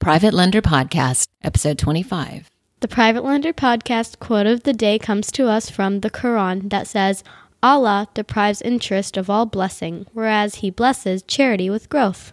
Private Lender Podcast, episode 25. The Private Lender Podcast quote of the day comes to us from the Quran that says, Allah deprives interest of all blessing, whereas He blesses charity with growth.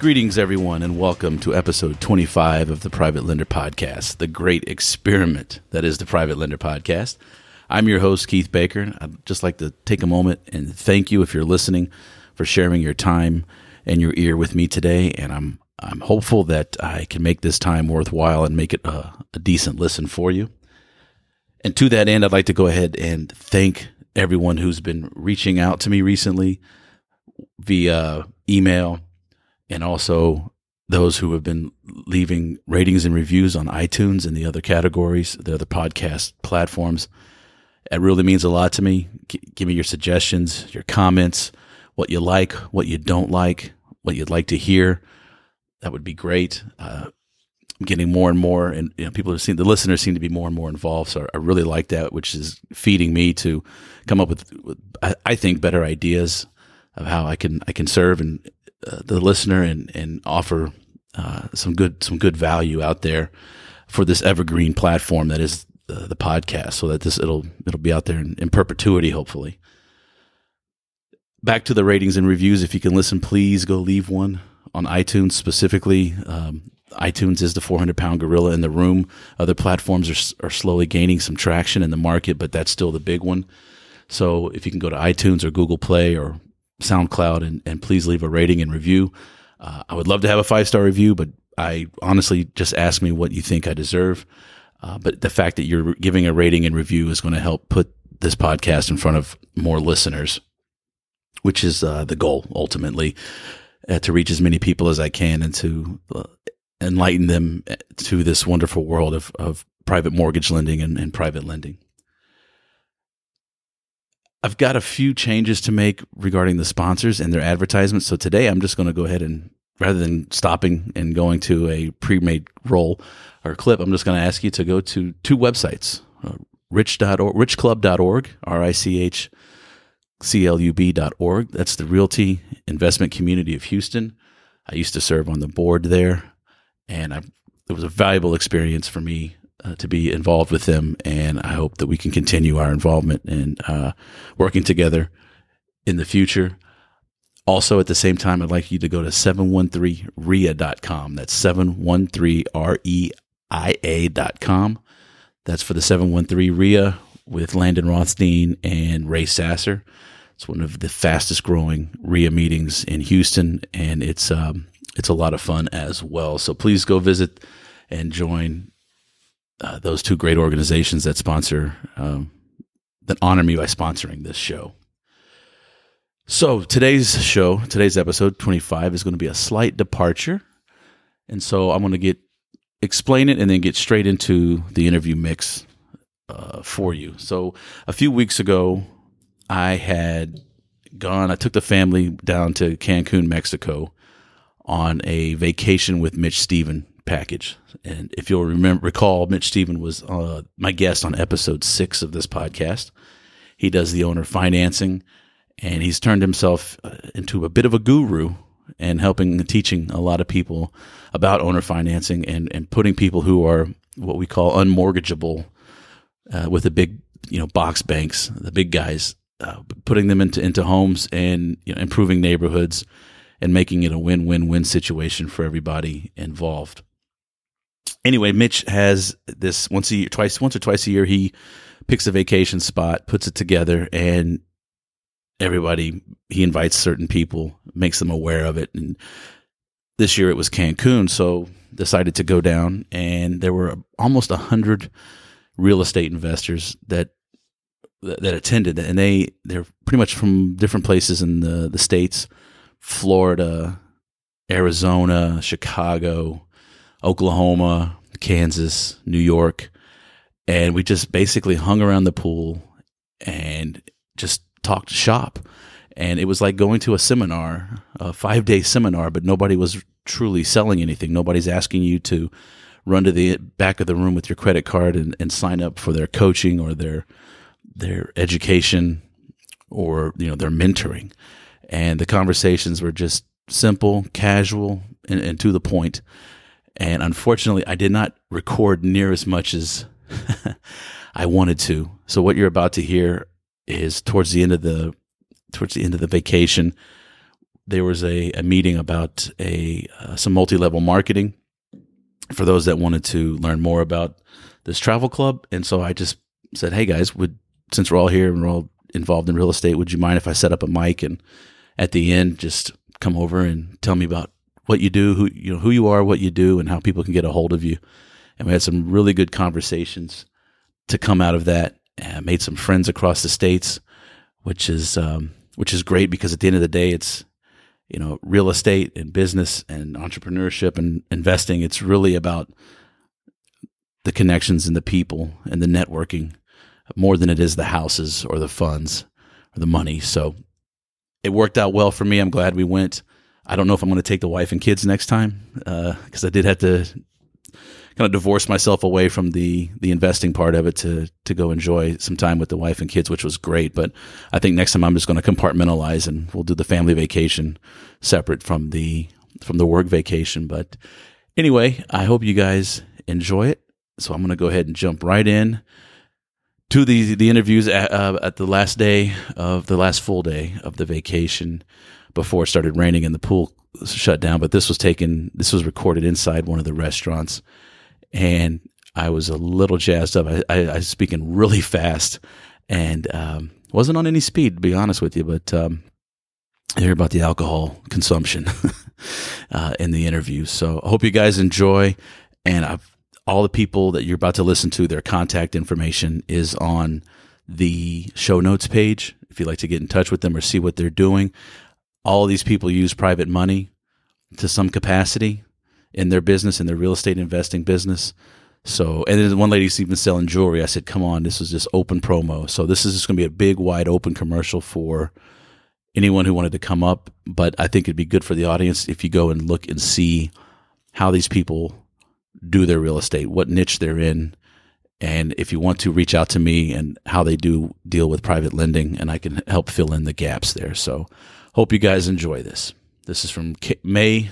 Greetings, everyone, and welcome to episode 25 of the Private Lender Podcast, the great experiment that is the Private Lender Podcast. I'm your host, Keith Baker. I'd just like to take a moment and thank you if you're listening for sharing your time and your ear with me today. And I'm I'm hopeful that I can make this time worthwhile and make it a, a decent listen for you. And to that end, I'd like to go ahead and thank everyone who's been reaching out to me recently via email and also those who have been leaving ratings and reviews on iTunes and the other categories, the other podcast platforms. It really means a lot to me. G- give me your suggestions, your comments, what you like, what you don't like, what you'd like to hear. That would be great. Uh, I'm getting more and more, and you know, people have seen the listeners seem to be more and more involved. So I really like that, which is feeding me to come up with, with I, I think, better ideas of how I can I can serve and uh, the listener and and offer uh, some good some good value out there for this evergreen platform that is the, the podcast, so that this it'll it'll be out there in, in, perpetuity, hopefully. Back to the ratings and reviews. If you can listen, please go leave one on iTunes specifically. Um, iTunes is the 400 pound gorilla in the room. Other platforms are, are slowly gaining some traction in the market, but that's still the big one. So if you can go to iTunes or Google Play or SoundCloud and, and please leave a rating and review. Uh, I would love to have a five star review, but I honestly just ask me what you think I deserve. Uh, but the fact that you're giving a rating and review is going to help put this podcast in front of more listeners, which is uh, the goal ultimately uh, to reach as many people as I can and to uh, enlighten them to this wonderful world of, of private mortgage lending and, and private lending. I've got a few changes to make regarding the sponsors and their advertisements. So today I'm just going to go ahead and rather than stopping and going to a pre-made roll or clip, I'm just going to ask you to go to two websites, uh, rich.org, richclub.org, R-I-C-H C-L-U-B.org. That's the Realty Investment Community of Houston. I used to serve on the board there and I, it was a valuable experience for me uh, to be involved with them, and I hope that we can continue our involvement and uh, working together in the future. Also, at the same time, I'd like you to go to 713REIA.com. That's 713REIA.com. That's for the 713 REIA with Landon Rothstein and Ray Sasser. It's one of the fastest growing RIA meetings in Houston, and it's um, it's a lot of fun as well. So please go visit and join uh, those two great organizations that sponsor um, that honor me by sponsoring this show. So today's show, today's episode 25 is going to be a slight departure. And so I'm going to get explain it and then get straight into the interview mix uh, for you. So a few weeks ago, I had gone, I took the family down to Cancun, Mexico on a vacation with Mitch Stephen package. And if you'll remember, recall, Mitch Stephen was uh, my guest on episode six of this podcast. He does the owner financing, and he's turned himself uh, into a bit of a guru and helping and teaching a lot of people about owner financing and, and putting people who are what we call unmortgageable uh, with the big you know box banks, the big guys, uh, putting them into into homes and you know, improving neighborhoods and making it a win win win situation for everybody involved anyway, Mitch has this once a year, twice, once or twice a year. He picks a vacation spot, puts it together, and everybody he invites certain people, makes them aware of it. And this year it was Cancun, so decided to go down, and there were almost a hundred real estate investors that that attended, and they they're pretty much from different places in the the states, Florida, Arizona, Chicago, Oklahoma, Kansas, New York, and we just basically hung around the pool and just talked shop. And it was like going to a seminar, a five day seminar, but nobody was truly selling anything. Nobody's asking you to run to the back of the room with your credit card and, and sign up for their coaching or their their education or you know their mentoring. And the conversations were just simple, casual, and, and to the point. And unfortunately, I did not record near as much as I wanted to. So what you're about to hear is towards the end of the towards the end of the vacation, there was a, a meeting about a uh, some multi level marketing for those that wanted to learn more about this travel club. And so I just said, "Hey guys, would since we're all here and we're all involved in real estate, would you mind if I set up a mic and at the end just come over and tell me about what you do, who you know who you are, what you do, and how people can get a hold of you?" And we had some really good conversations to come out of that. I made some friends across the states, which is um, which is great because at the end of the day, it's you know real estate and business and entrepreneurship and investing. It's really about the connections and the people and the networking more than it is the houses or the funds or the money. So it worked out well for me. I'm glad we went. I don't know if I'm going to take the wife and kids next time because uh, I did have to kind of divorce myself away from the the investing part of it to to go enjoy some time with the wife and kids, which was great. But I think next time I'm just going to compartmentalize and we'll do the family vacation separate from the from the work vacation. But anyway, I hope you guys enjoy it. So I'm going to go ahead and jump right in to the the interviews at, uh, at the last day of the last full day of the vacation before it started raining and the pool shut down. But this was taken. This was recorded inside one of the restaurants and I was a little jazzed up. I, I, I was speaking really fast and um, wasn't on any speed, to be honest with you. But um, I hear about the alcohol consumption uh, in the interview. So I hope you guys enjoy. And I've, all the people that you're about to listen to, their contact information is on the show notes page. If you'd like to get in touch with them or see what they're doing, all these people use private money to some capacity in their business, in their real estate investing business. So, and then one lady's even selling jewelry. I said, come on, this is just open promo. So this is just going to be a big, wide open commercial for anyone who wanted to come up. But I think it'd be good for the audience if you go and look and see how these people do their real estate, what niche they're in. And if you want to reach out to me and how they do deal with private lending, and I can help fill in the gaps there. So, hope you guys enjoy this. This is from May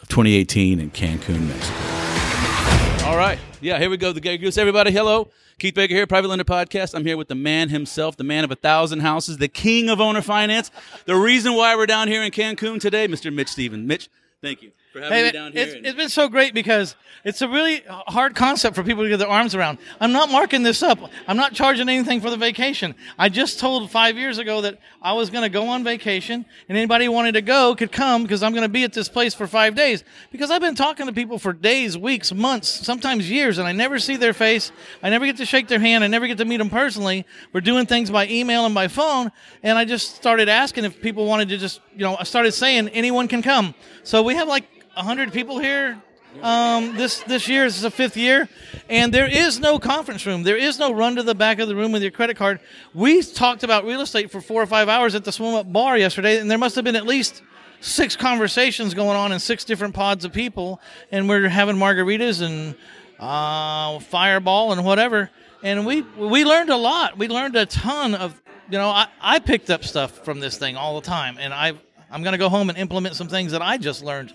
of 2018 in Cancun, Mexico. All right. Yeah, here we go. The Gay Goose. Everybody, hello. Keith Baker here, Private Lender Podcast. I'm here with the man himself, the man of a thousand houses, the king of owner finance. The reason why we're down here in Cancun today, Mr. Mitch Stephens. Mitch, thank you for having hey, me down here. It's, it's been so great because it's a really hard concept for people to get their arms around. I'm not marking this up. I'm not charging anything for the vacation. I just told five years ago that I was going to go on vacation and anybody who wanted to go could come because I'm going to be at this place for five days. Because I've been talking to people for days, weeks, months, sometimes years, and I never see their face. I never get to shake their hand. I never get to meet them personally. We're doing things by email and by phone. And I just started asking if people wanted to just, you know, I started saying anyone can come. So we have like 100 people here um, this this year. This is the fifth year, and there is no conference room. There is no run to the back of the room with your credit card. We talked about real estate for four or five hours at the swim up bar yesterday, and there must have been at least six conversations going on in six different pods of people, and we're having margaritas and uh, fireball and whatever. And we we learned a lot. We learned a ton of you know I, I picked up stuff from this thing all the time, and I I'm going to go home and implement some things that I just learned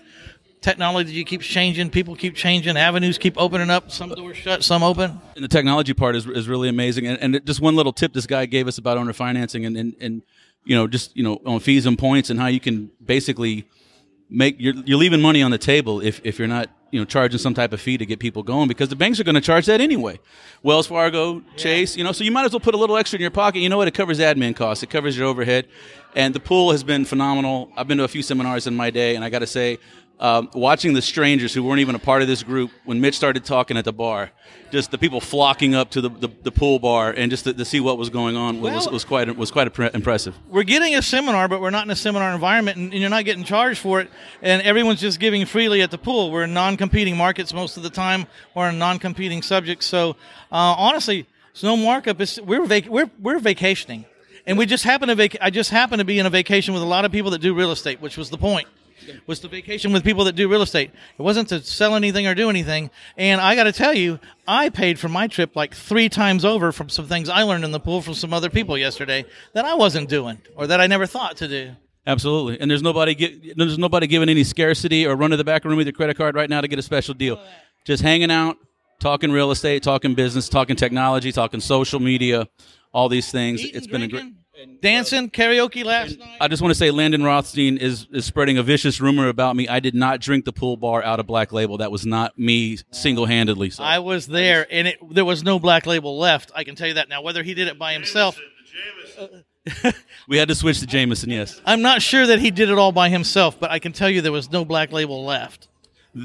technology keeps changing, people keep changing, avenues keep opening up, some doors shut, some open. And the technology part is, is really amazing. And, and just one little tip this guy gave us about owner financing and, and, and you know, just, you know, on fees and points and how you can basically make, you're, you're leaving money on the table if, if you're not, you know, charging some type of fee to get people going because the banks are going to charge that anyway. Wells Fargo, Chase, you know, so you might as well put a little extra in your pocket. You know what? It covers admin costs, it covers your overhead. And the pool has been phenomenal. I've been to a few seminars in my day, and I got to say, um, watching the strangers who weren't even a part of this group when Mitch started talking at the bar, just the people flocking up to the, the, the pool bar and just to, to see what was going on was, Well- was quite was quite impressive. we're getting a seminar, but we're not in a seminar environment, and, and you're not getting charged for it. And everyone's just giving freely at the pool. We're in non-competing markets most of the time. We're in non-competing subjects. So uh, honestly, it's no markup. It's, we're vac- we're we're vacationing, and we just happen to vac- I just happen to be in a vacation with a lot of people that do real estate, which was the point. Was the vacation with people that do real estate? It wasn't to sell anything or do anything. And I got to tell you, I paid for my trip like three times over from some things I learned in the pool from some other people yesterday that I wasn't doing or that I never thought to do. Absolutely, and there's nobody gi- there's nobody giving any scarcity or run to the back room with your credit card right now to get a special deal. Just hanging out, talking real estate, talking business, talking technology, talking social media, all these things. Eating, it's been a great. Drinking, dancing, karaoke last night. I just want to say Landon Rothstein is, is spreading a vicious rumor about me. I did not drink the pool bar out of Black Label. That was not me single handedly. So. I was there, and it, there was no black label left. I can tell you that now. Whether he did it by himself, we had to switch to Jameson, yes. I'm not sure that he did it all by himself, but I can tell you there was no black label left.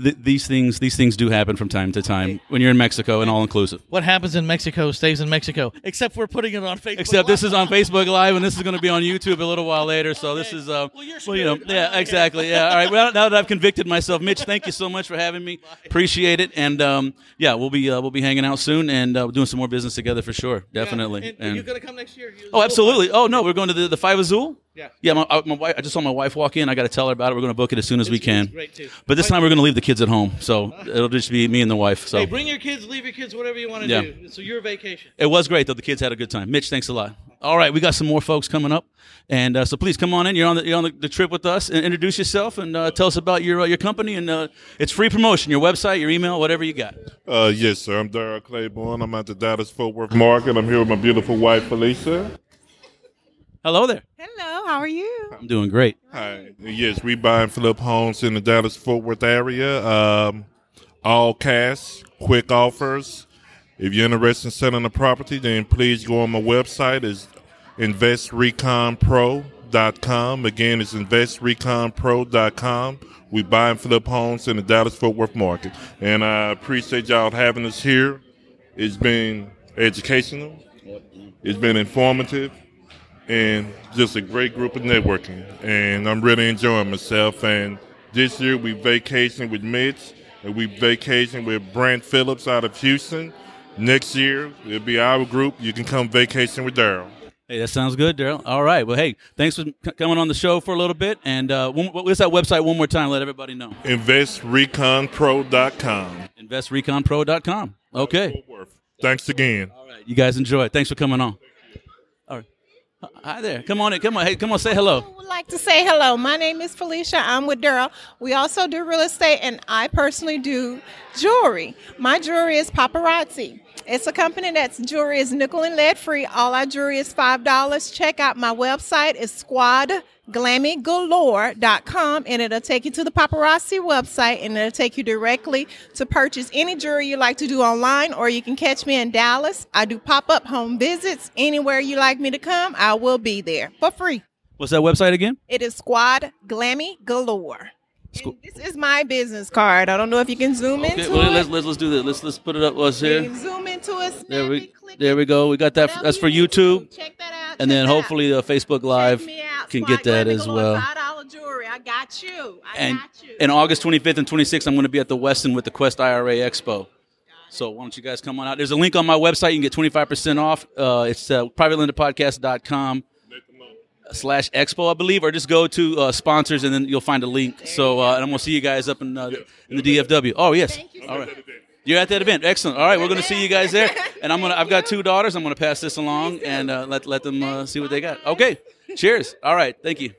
Th- these things these things do happen from time to time when you're in Mexico and all inclusive. What happens in Mexico stays in Mexico, except we're putting it on Facebook. Except this is on Facebook Live and this is going to be on YouTube a little while later. So this is uh, Well, you're well, you know, yeah, exactly, yeah. All right. Well, now that I've convicted myself, Mitch, thank you so much for having me. Appreciate it, and um, yeah, we'll be uh, we'll be hanging out soon and uh, doing some more business together for sure, definitely. And, And- you're gonna come next year. You- Oh, absolutely. Oh no, we're going to the, the Five Azul. Yeah. Yeah, my, uh, my wife. I just saw my wife walk in. I got to tell her about it. We're going to book it as soon as we can. it's great, too. But this time we're going to leave the kids at home, so it'll just be me and the wife. So Hey, bring your kids, leave your kids, whatever you want to Yeah. do. It's your vacation. it was great though. The kids had a good time. Mitch, thanks a lot. All right, we got some more folks coming up, and uh, so please come on in. You're on the you're on the, the trip with us, and introduce yourself and uh, tell us about your uh, your company. And uh, it's free promotion. Your website, your email, whatever you got. Uh, yes, sir. I'm Daryl Claiborne. I'm at the Dallas Fort Worth Market. I'm here with my beautiful wife, Felicia. Hello there. Hello, how are you? I'm doing great. Hi. Yes, we buying and flip homes in the Dallas Fort Worth area. Um, all cash, quick offers. If you're interested in selling a property, then please go on my website. It's investreconpro.com. Again, it's investreconpro.com. We buy and flip homes in the Dallas Fort Worth market. And I appreciate y'all having us here. It's been educational. It's been informative and just a great group of networking. And I'm really enjoying myself. And this year we vacation with Mitch, and we vacation with Brent Phillips out of Houston. Next year it'll be our group. You can come vacation with Daryl. Hey, that sounds good, Daryl. All right. Well, hey, thanks for c- coming on the show for a little bit. And uh, one, what's that website one more time? Let everybody know. InvestReconPro.com. InvestReconPro.com. Okay. Thanks again. All right. You guys enjoy. Thanks for coming on. Hi there. Come on in. Come on. Hey, come on. Say hello. would like to say hello. My name is Felicia. I'm with Daryl. We also do real estate, and I personally do jewelry. My jewelry is paparazzi. It's a company that's jewelry is nickel and lead free. All our jewelry is five dollars. Check out my website. is It's squadglammigalore.com and it'll take you to the paparazzi website and it'll take you directly to purchase any jewelry you like to do online or you can catch me in Dallas. I do pop-up home visits. Anywhere you like me to come, I will be there for free. What's that website again? It is Squad Glammy Galore. And this is my business card. I don't know if you can zoom Okay. into Well, it. let's, let's let's do this. Let's let's put it up. Let's You here. zoom into it. There we click there we go. We got that. That's for. YouTube, Check that out. and then hopefully the Facebook Live Check me out. can get that as well. Five dollar jewelry. I got you. I And got you. and August 25th and 26th, I'm going to be at the Westin with the Quest IRA Expo. So why don't you guys come on out? There's a link on my website. You can get 25% off. Uh, it's uh, privatelenderpodcast.com slash expo, I believe, or just go to uh, sponsors and then you'll find a link. So uh, and I'm going to see you guys up in, uh, in the DFW. Oh, yes. All right. You're at that event. Excellent. All right, we're going to see you guys there. And I'm gonna. I've got two daughters. I'm going to pass this along and uh, let let them uh, see what they got. Okay. Cheers. All right. Thank you.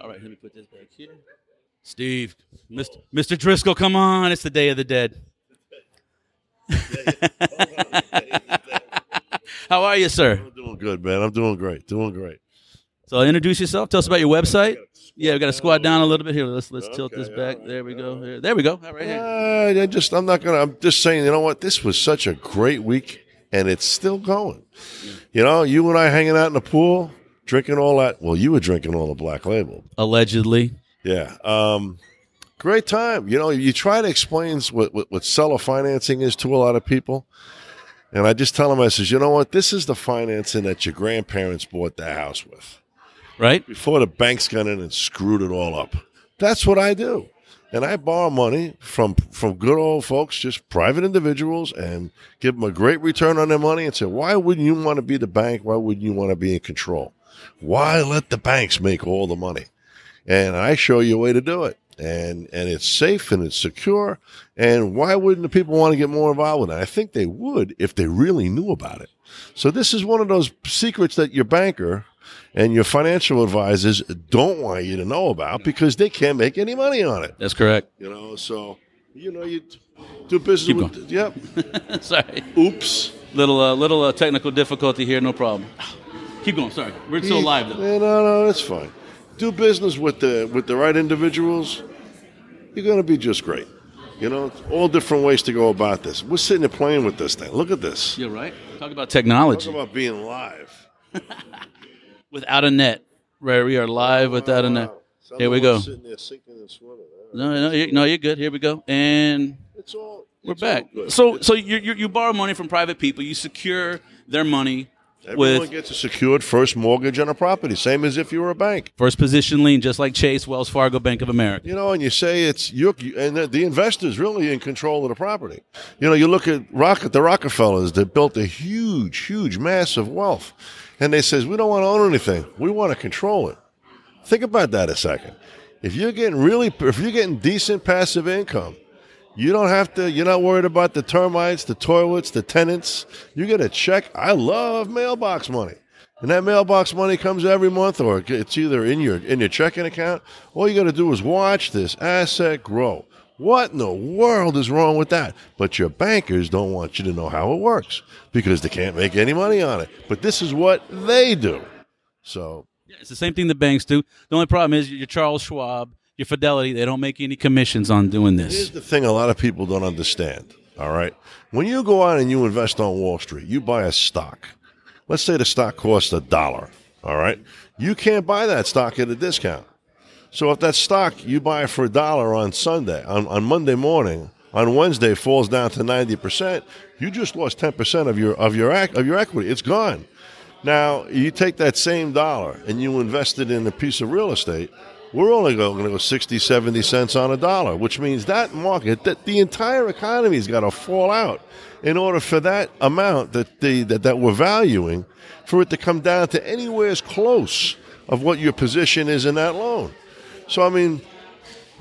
All right. Let me put this back here. Steve, Mr. Mr. Driscoll, come on! It's the Day of the Dead. How are you, sir? I'm doing good, man. I'm doing great. Doing great. So introduce yourself. Tell us about your website. Yeah, we got to squat down a little bit here. Let's let's tilt this back. right, There we go. right. There, there we go. All right here. Uh, I just, I'm not gonna. I'm just saying. You know what? This was such a great week, and it's still going. You know, you and I hanging out in the pool, drinking all that. Well, you were drinking all the Black Label. Allegedly. Yeah. Um, Great time. You know, you try to explain what, what, what seller financing is to a lot of people. And I just tell them, I says, you know what? This is the financing that your grandparents bought the house with Right? before the banks got in and screwed it all up. That's what I do. And I borrow money from from good old folks, just private individuals, and give them a great return on their money and say, why wouldn't you want to be the bank? Why wouldn't you want to be in control? Why let the banks make all the money? And I show you a way to do it. And and it's safe and it's secure. And why wouldn't the people want to get more involved with it? I think they would if they really knew about it. So this is one of those secrets that your banker and your financial advisors don't want you to know about because they can't make any money on it. That's correct. You know, so you know you do business Keep with. Yep. Sorry. Oops. Little uh, little uh, technical difficulty here. No problem. Keep going. Sorry. We're still live though. Yeah, no, no, that's fine. Do business with the with the right individuals. You're going to be just great. You know, all different ways to go about this. We're sitting there playing with this thing. Look at this. You're right. Talk about technology. Talk about being live. without a net. Right. We are live without a net. Some Here we go. Sitting there sinking and swimming. No, no, you, no, you're good. Here we go. And It's all. we're it's back. good. So, so you, you you borrow money from private people. You secure their money Everyone with gets a secured first mortgage on a property, same as if you were a bank. first position lien, just like Chase, Wells Fargo, Bank of America. You know, and you say it's you, and the, the investor's really in control of the property. You know, you look at Rocket, the Rockefellers that built a huge, huge, massive wealth, and they says we don't want to own anything, we want to control it. Think about that a second. If you're getting really, if you're getting decent passive income, you don't have to. You're not worried about the termites, the toilets, the tenants. You get a check. I love mailbox money. And that mailbox money comes every month, or it's either in your in your checking account. All you got to do is watch this asset grow. What in the world is wrong with that? But your bankers don't want you to know how it works because they can't make any money on it. But this is what they do. So Yeah, it's the same thing the banks do. The only problem is your Charles Schwab, your Fidelity. They don't make any commissions on doing this. Here's the thing a lot of people don't understand. All right. When you go out and you invest on Wall Street, you buy a stock. Let's say the stock costs a dollar. All right. You can't buy that stock at a discount. So if that stock you buy for a dollar on Sunday, on, on Monday morning, on Wednesday falls down to 90%, you just lost 10% of your of your of your equity. It's gone. Now, you take that same dollar and you invest it in a piece of real estate, we're only going to go 60, 70 cents on a dollar, which means that market, that the entire economy's got to fall out in order for that amount that, the, that, that we're valuing, for it to come down to anywhere as close of what your position is in that loan. So, I mean,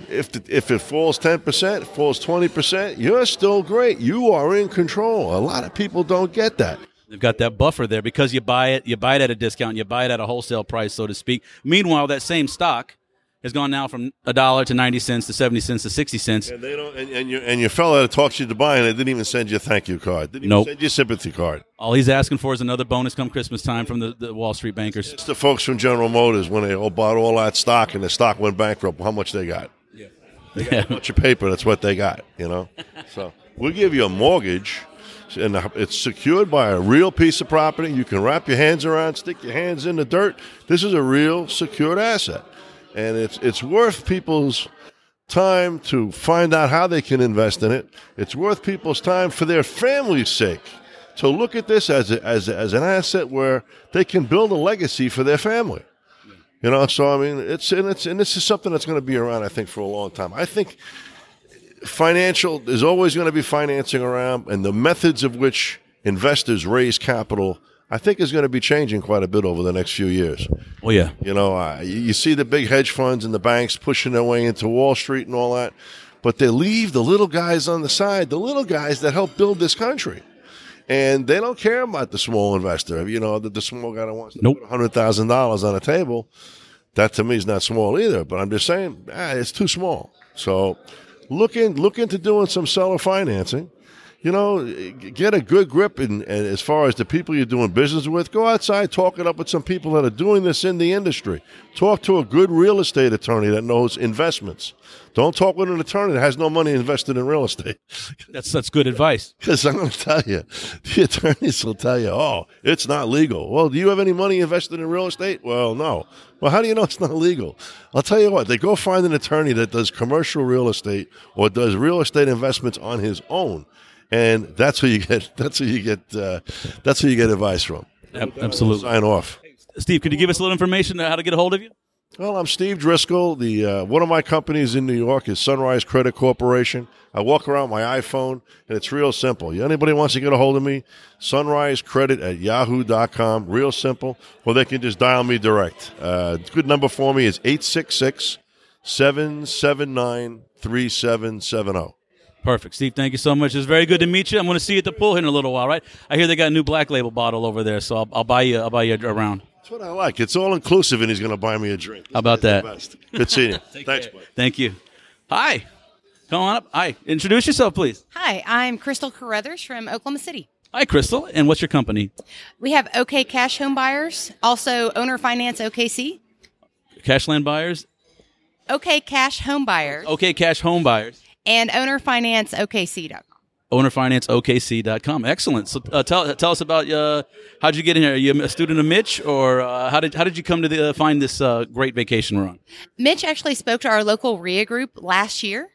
if the, if it falls 10%, falls 20%, you're still great. You are in control. A lot of people don't get that. They've got that buffer there because you buy it, you buy it at a discount, you buy it at a wholesale price, so to speak. Meanwhile, that same stock has gone now from a dollar to ninety cents to seventy cents to sixty cents. And they don't. And, and your and your fellow that talks you to buy, and they didn't even send you a thank you card. Didn't even Nope. send you a sympathy card. All he's asking for is another bonus come Christmas time from the, the Wall Street bankers. It's the folks from General Motors when they all bought all that stock and the stock went bankrupt. How much they got? Yeah. A bunch of paper. That's what they got. You know. So we'll give you a mortgage, and it's secured by a real piece of property. You can wrap your hands around, stick your hands in the dirt. This is a real secured asset, and it's it's worth people's time to find out how they can invest in it. It's worth people's time for their family's sake to look at this as a, as a, as an asset where they can build a legacy for their family. You know, so I mean, it's and it's and this is something that's going to be around, I think, for a long time. I think financial there's always going to be financing around, and the methods of which investors raise capital, I think, is going to be changing quite a bit over the next few years. Well, yeah. You know, uh, you see the big hedge funds and the banks pushing their way into Wall Street and all that, but they leave the little guys on the side, the little guys that help build this country. And they don't care about the small investor. You know, the, the small guy that wants to Nope. put $100,000 on a table, that to me is not small either. But I'm just saying, ah, it's too small. So look, in, look into doing some seller financing. You know, get a good grip and, and as far as the people you're doing business with, go outside, talk it up with some people that are doing this in the industry. Talk to a good real estate attorney that knows investments. Don't talk with an attorney that has no money invested in real estate. That's that's good advice. Because I'm going to tell you, the attorneys will tell you, oh, it's not legal. Well, do you have any money invested in real estate? Well, no. Well, how do you know it's not legal? I'll tell you what, they go find an attorney that does commercial real estate or does real estate investments on his own and that's who you get. That's who you get. Uh, that's who you get advice from. Absolutely. Sign off. Steve, could you give us a little information on how to get a hold of you? Well, I'm Steve Driscoll. The uh, one of my companies in New York is Sunrise Credit Corporation. I walk around my iPhone, and it's real simple. Anybody wants to get a hold of me, Sunrise Credit at yahoo.com. Real simple. Or they can just dial me direct. Uh, good number for me is 866 779 3770. Perfect. Steve, thank you so much. It's very good to meet you. I'm going to see you at the pool here in a little while, right? I hear they got a new black label bottle over there, so I'll, I'll buy you I'll buy you a round. That's what I like. It's all inclusive, and he's going to buy me a drink. How about that? Good seeing you. Thanks, buddy. Thank you. Hi. Come on up. Hi. Introduce yourself, please. Hi, I'm Crystal Caruthers from Oklahoma City. Hi, Crystal. And what's your company? We have OK Cash Home Buyers, also Owner Finance OKC. Cashland Buyers? OK Cash Home Buyers. OK Cash Home Buyers and ownerfinanceokc.com. Ownerfinanceokc.com. Excellent. So uh, tell tell us about uh, how'd you get in here? Are you a student of Mitch, or uh, how did how did you come to the, uh, find this uh, great vacation we're on? Mitch actually spoke to our local RIA group last year,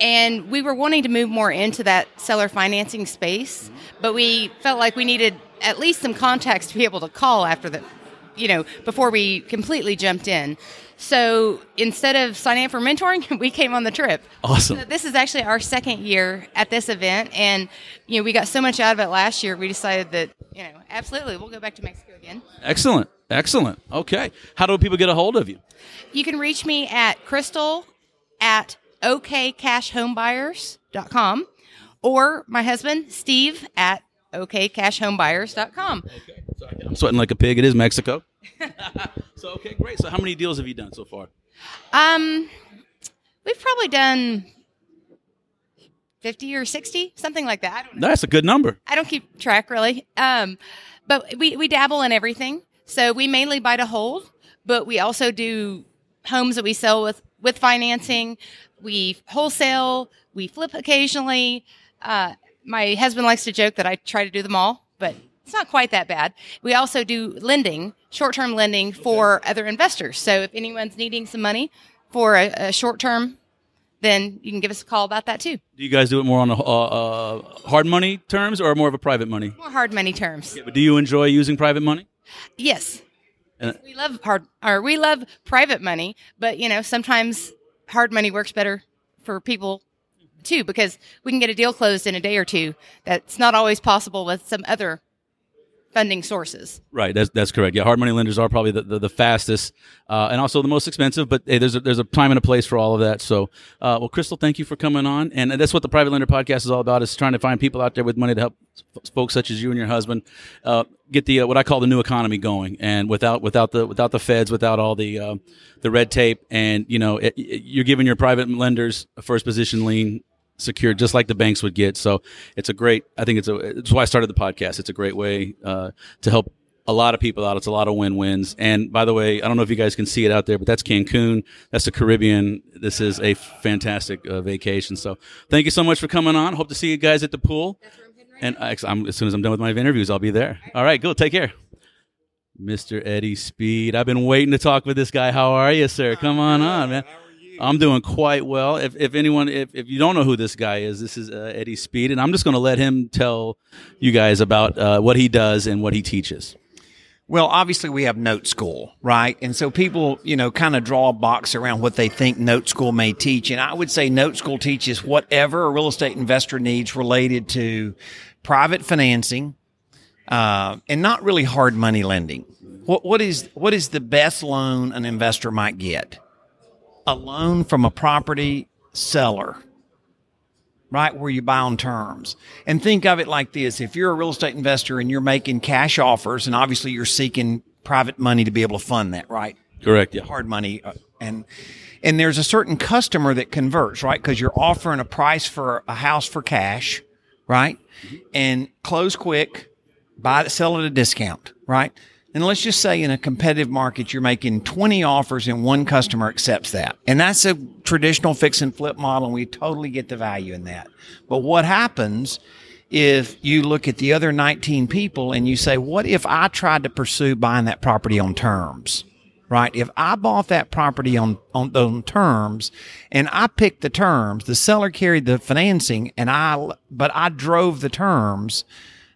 and we were wanting to move more into that seller financing space, but we felt like we needed at least some context to be able to call after the, you know, before we completely jumped in. So instead of signing up for mentoring, we came on the trip. Awesome. So this is actually our second year at this event, and you know we got so much out of it last year. We decided that you know absolutely we'll go back to Mexico again. Excellent, excellent. Okay, how do people get a hold of you? You can reach me at Crystal at okcashhomebuyers.com or my husband Steve at okcashhomebuyers.com. Okay. So I'm sweating like a pig. It is Mexico. So okay, great. So how many deals have you done so far? Um, we've probably done fifty or sixty, something like that. That's a good number. I don't keep track really. Um, but we we dabble in everything. So we mainly buy to hold, but we also do homes that we sell with with financing. We wholesale. We flip occasionally. Uh, my husband likes to joke that I try to do them all, but it's not quite that bad. We also do lending, short term lending for other investors. So if anyone's needing some money for a, a short term, then you can give us a call about that too. Do you guys do it more on a, uh, uh, hard money terms or more of a private money? More hard money terms. Yeah, but do you enjoy using private money? Yes. And we love hard or we love private money, but you know, sometimes hard money works better for people too because we can get a deal closed in a day or two. That's not always possible with some other funding sources. Right, that's that's correct. Yeah, hard money lenders are probably the, the, the fastest uh, and also the most expensive. But hey, there's a, there's a time and a place for all of that. So, uh, well, Crystal, thank you for coming on, and that's what the Private Lender Podcast is all about: is trying to find people out there with money to help folks such as you and your husband uh, get the uh, what I call the new economy going. And without without the without the feds, without all the uh, the red tape, and you know, it, it, you're giving your private lenders a first position lien secured just like the banks would get. So it's a great, I think it's a, it's why I started the podcast. It's a great way, uh, to help a lot of people out. It's a lot of win-wins. And by the way, I don't know if you guys can see it out there, but that's Cancun. That's the Caribbean. This is a fantastic uh, vacation. So thank you so much for coming on. Hope to see you guys at the pool. and I, as soon as I'm done with my interviews, I'll be there. All right, go. Take care. Mr. Eddie Speed. I've been waiting to talk with this guy. How are you, sir? Come on on, man. I'm doing quite well. If, if anyone, if, if you don't know who this guy is, this is uh, Eddie Speed, and I'm just going to let him tell you guys about uh, what he does and what he teaches. Well, obviously we have Note School, right? And so people, you know, kind of draw a box around what they think Note School may teach. And I would say Note School teaches whatever a real estate investor needs related to private financing, uh, and not really hard money lending. What, what is, what is the best loan an investor might get? A loan from a property seller, right? Where you buy on terms. And think of it like this. If you're a real estate investor and you're making cash offers and obviously you're seeking private money to be able to fund that, right? Correct. Yeah. Hard money. Uh, and, and there's a certain customer that converts, right? Because you're offering a price for a house for cash, right? And close quick, buy it, sell at a discount, right? And let's just say in a competitive market, you're making 20 offers and one customer accepts that. And that's a traditional fix and flip model. And we totally get the value in that. But what happens if you look at the other 19 people and you say, what if I tried to pursue buying that property on terms? Right? If I bought that property on, on, on terms and I picked the terms, the seller carried the financing and I, but I drove the terms,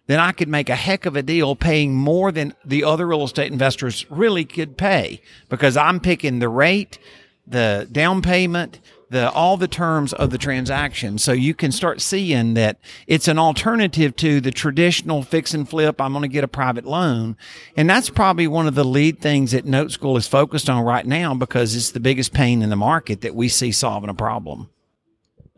then I could make a heck of a deal paying more than the other real estate investors really could pay because I'm picking the rate, the down payment, the all the terms of the transaction. So you can start seeing that it's an alternative to the traditional fix and flip. I'm going to get a private loan. And that's probably one of the lead things that Note School is focused on right now because it's the biggest pain in the market that we see solving a problem.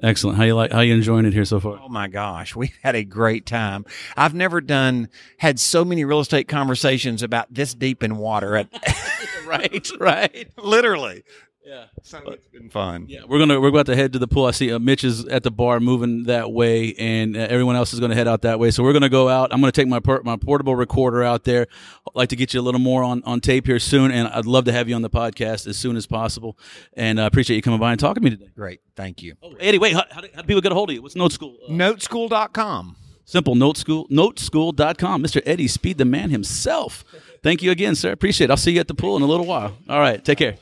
Excellent. How you like? How you enjoying it here so far? Oh my gosh, we've had a great time. I've never done had so many real estate conversations about this deep in water. At, right, right. literally. Yeah. So it's been fun. Yeah, we're gonna we're about to head to the pool. I see uh, Mitch is at the bar moving that way, and uh, everyone else is gonna head out that way. So we're gonna go out. I'm gonna take my per- my portable recorder out there. I'd like to get you a little more on, on tape here soon, and I'd love to have you on the podcast as soon as possible. And I uh, appreciate you coming by and talking to me today. Great, thank you. Oh, Eddie, wait, how, how, do, how do people get a hold of you? What's Note School? Uh, Noteschool.com. Simple Note School, Noteschool.com. Mr. Eddie Speed, the man himself. Thank you again, sir. Appreciate it. I'll see you at the pool in a little while. All right, take care.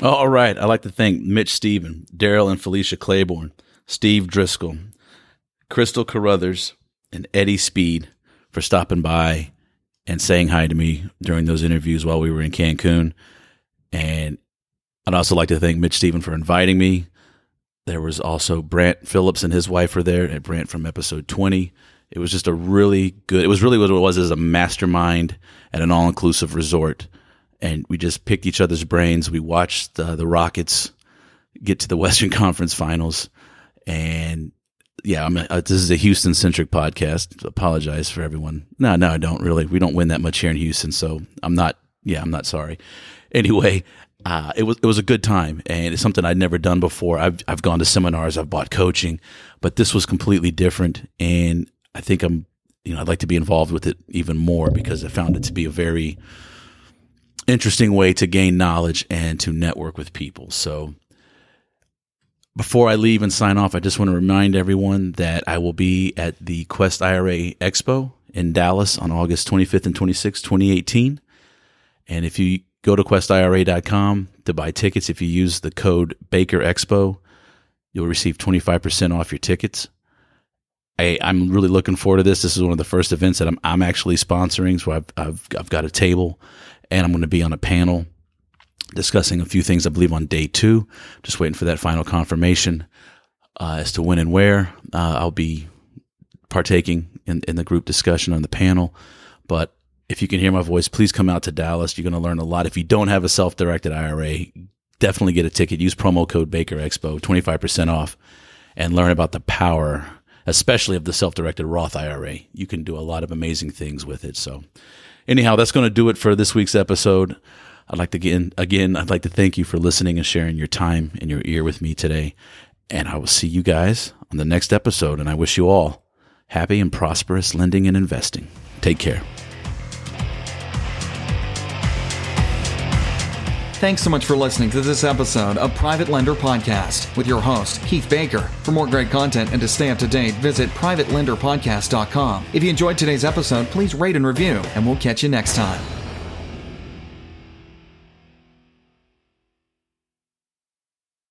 Oh, all right. I'd like to thank Mitch Stephen, Daryl and Felicia Claiborne, Steve Driscoll, Crystal Caruthers, and Eddie Speed for stopping by and saying hi to me during those interviews while we were in Cancun. And I'd also like to thank Mitch Stephen for inviting me. There was also Brant Phillips and his wife were there, and Brant from episode 20. It was just a really good, it was really what it was as a mastermind at an all inclusive resort and we just picked each other's brains. We watched the Rockets get to the Western Conference Finals, and yeah, I'm a, uh, this is a Houston centric podcast. Apologize for everyone. No, no, I don't really. We don't win that much here in Houston, so I'm not. Yeah, I'm not sorry. Anyway, uh, it was it was a good time, and it's something I'd never done before. I've I've gone to seminars, I've bought coaching, but this was completely different, and I think I'm you know I'd like to be involved with it even more because I found it to be a very interesting way to gain knowledge and to network with people. So before I leave and sign off, I just want to remind everyone that I will be at the Quest IRA Expo in Dallas on August 25th and 26th, 2018. And if you go to questira.com to buy tickets, if you use the code Baker Expo, you'll receive 25% off your tickets. I, am really looking forward to this. This is one of the first events that I'm, I'm actually sponsoring. So I've, I've, I've got a table and I'm going to be on a panel discussing a few things, I believe, on day two. Just waiting for that final confirmation uh, as to when and where uh, I'll be partaking in, in the group discussion on the panel. But if you can hear my voice, please come out to Dallas. You're going to learn a lot. If you don't have a self directed IRA, definitely get a ticket. Use promo code Baker Expo, 25% off, and learn about the power, especially of the self directed Roth IRA. You can do a lot of amazing things with it. So, anyhow, that's going to do it for this week's episode. I'd like to again, again, I'd like to thank you for listening and sharing your time and your ear with me today. And I will see you guys on the next episode. And I wish you all happy and prosperous lending and investing. Take care. Thanks so much for listening to this episode of Private Lender Podcast with your host, Keith Baker. For more great content and to stay up to date, visit privatelenderpodcast.com. If you enjoyed today's episode, please rate and review, and we'll catch you next time.